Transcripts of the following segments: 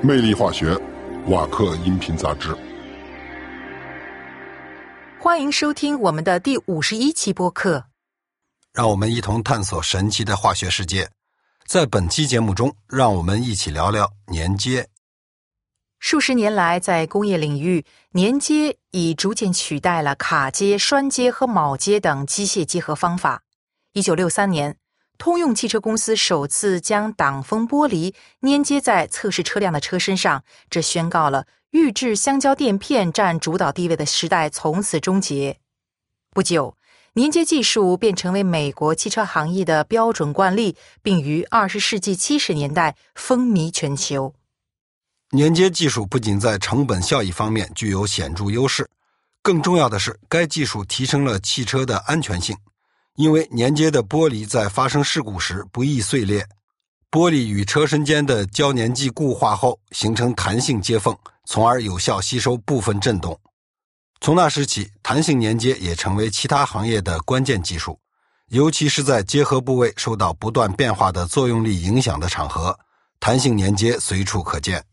魅力化学，瓦克音频杂志。欢迎收听我们的第五十一期播客。让我们一同探索神奇的化学世界。在本期节目中，让我们一起聊聊粘接。数十年来，在工业领域，粘接已逐渐取代了卡接、栓接和铆接等机械结合方法。一九六三年，通用汽车公司首次将挡风玻璃粘接在测试车辆的车身上，这宣告了预制橡胶垫片占主导地位的时代从此终结。不久，粘接技术便成为美国汽车行业的标准惯例，并于二十世纪七十年代风靡全球。粘接技术不仅在成本效益方面具有显著优势，更重要的是，该技术提升了汽车的安全性。因为粘接的玻璃在发生事故时不易碎裂，玻璃与车身间的胶粘剂固化后形成弹性接缝，从而有效吸收部分振动。从那时起，弹性粘接也成为其他行业的关键技术，尤其是在结合部位受到不断变化的作用力影响的场合，弹性粘接随处可见。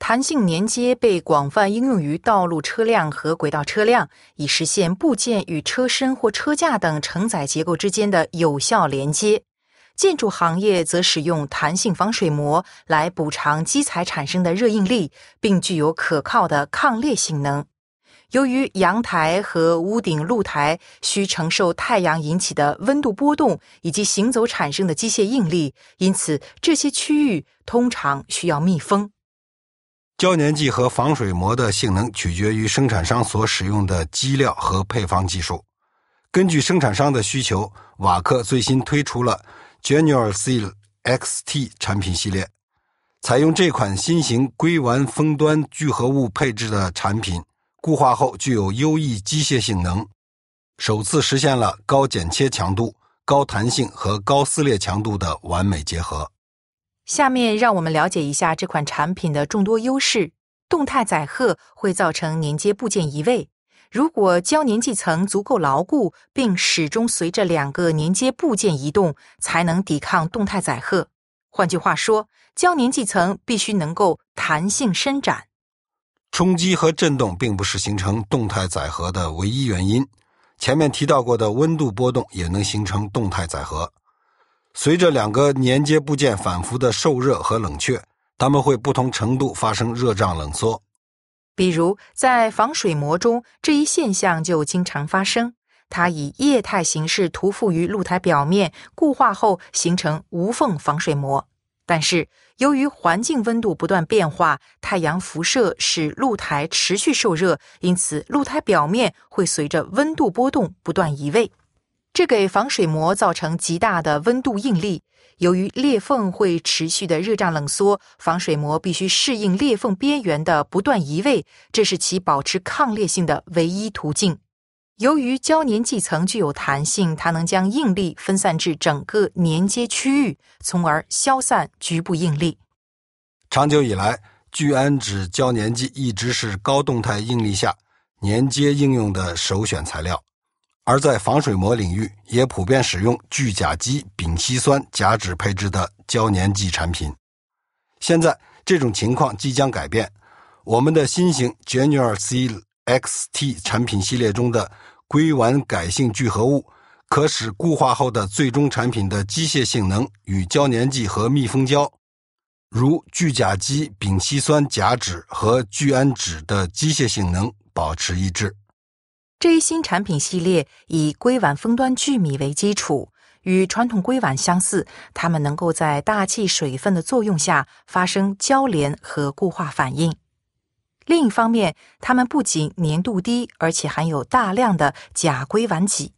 弹性粘接被广泛应用于道路车辆和轨道车辆，以实现部件与车身或车架等承载结构之间的有效连接。建筑行业则使用弹性防水膜来补偿基材产生的热应力，并具有可靠的抗裂性能。由于阳台和屋顶露台需承受太阳引起的温度波动以及行走产生的机械应力，因此这些区域通常需要密封。胶粘剂和防水膜的性能取决于生产商所使用的基料和配方技术。根据生产商的需求，瓦克最新推出了 Genuine Seal XT 产品系列。采用这款新型硅烷封端聚合物配置的产品，固化后具有优异机械性能，首次实现了高剪切强度、高弹性和高撕裂强度的完美结合。下面让我们了解一下这款产品的众多优势。动态载荷会造成粘接部件移位。如果胶粘剂层足够牢固，并始终随着两个粘接部件移动，才能抵抗动态载荷。换句话说，胶粘剂层必须能够弹性伸展。冲击和振动并不是形成动态载荷的唯一原因。前面提到过的温度波动也能形成动态载荷。随着两个连接部件反复的受热和冷却，它们会不同程度发生热胀冷缩。比如，在防水膜中，这一现象就经常发生。它以液态形式涂覆于露台表面，固化后形成无缝防水膜。但是，由于环境温度不断变化，太阳辐射使露台持续受热，因此露台表面会随着温度波动不断移位。这给防水膜造成极大的温度应力。由于裂缝会持续的热胀冷缩，防水膜必须适应裂缝边缘的不断移位，这是其保持抗裂性的唯一途径。由于胶粘剂层具有弹性，它能将应力分散至整个粘接区域，从而消散局部应力。长久以来，聚氨酯胶粘剂一直是高动态应力下粘接应用的首选材料。而在防水膜领域，也普遍使用聚甲基丙烯酸甲酯配置的胶粘剂产品。现在这种情况即将改变。我们的新型 Genuine Seal XT 产品系列中的硅烷改性聚合物，可使固化后的最终产品的机械性能与胶粘剂和密封胶，如聚甲基丙烯酸甲酯和聚氨酯的机械性能保持一致。这一新产品系列以硅烷封端聚醚为基础，与传统硅烷相似，它们能够在大气水分的作用下发生交联和固化反应。另一方面，它们不仅粘度低，而且含有大量的甲硅烷基，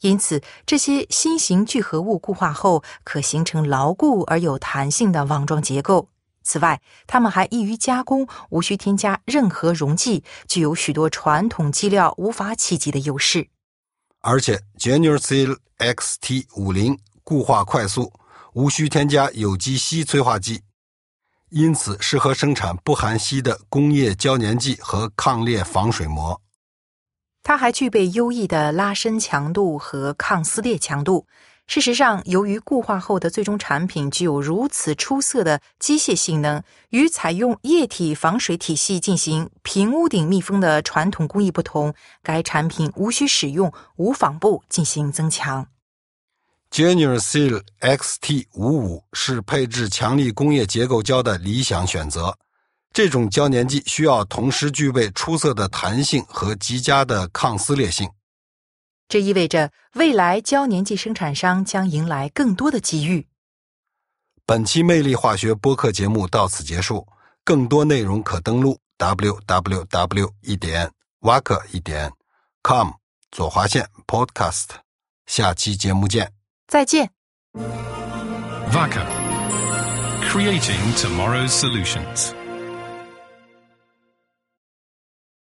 因此这些新型聚合物固化后可形成牢固而有弹性的网状结构。此外，它们还易于加工，无需添加任何溶剂，具有许多传统基料无法企及的优势。而且，Genuine Seal XT 五零固化快速，无需添加有机硒催化剂，因此适合生产不含硒的工业胶粘剂和抗裂防水膜。它还具备优异的拉伸强度和抗撕裂强度。事实上，由于固化后的最终产品具有如此出色的机械性能，与采用液体防水体系进行平屋顶密封的传统工艺不同，该产品无需使用无纺布进行增强。Genuine Seal XT 五五是配置强力工业结构胶的理想选择。这种胶粘剂需要同时具备出色的弹性和极佳的抗撕裂性。这意味着未来胶粘剂生产商将迎来更多的机遇。本期魅力化学播客节目到此结束，更多内容可登录 www. 一点 waker 一点 com 左划线 podcast。下期节目见。再见。Vaca. Creating tomorrow's solutions.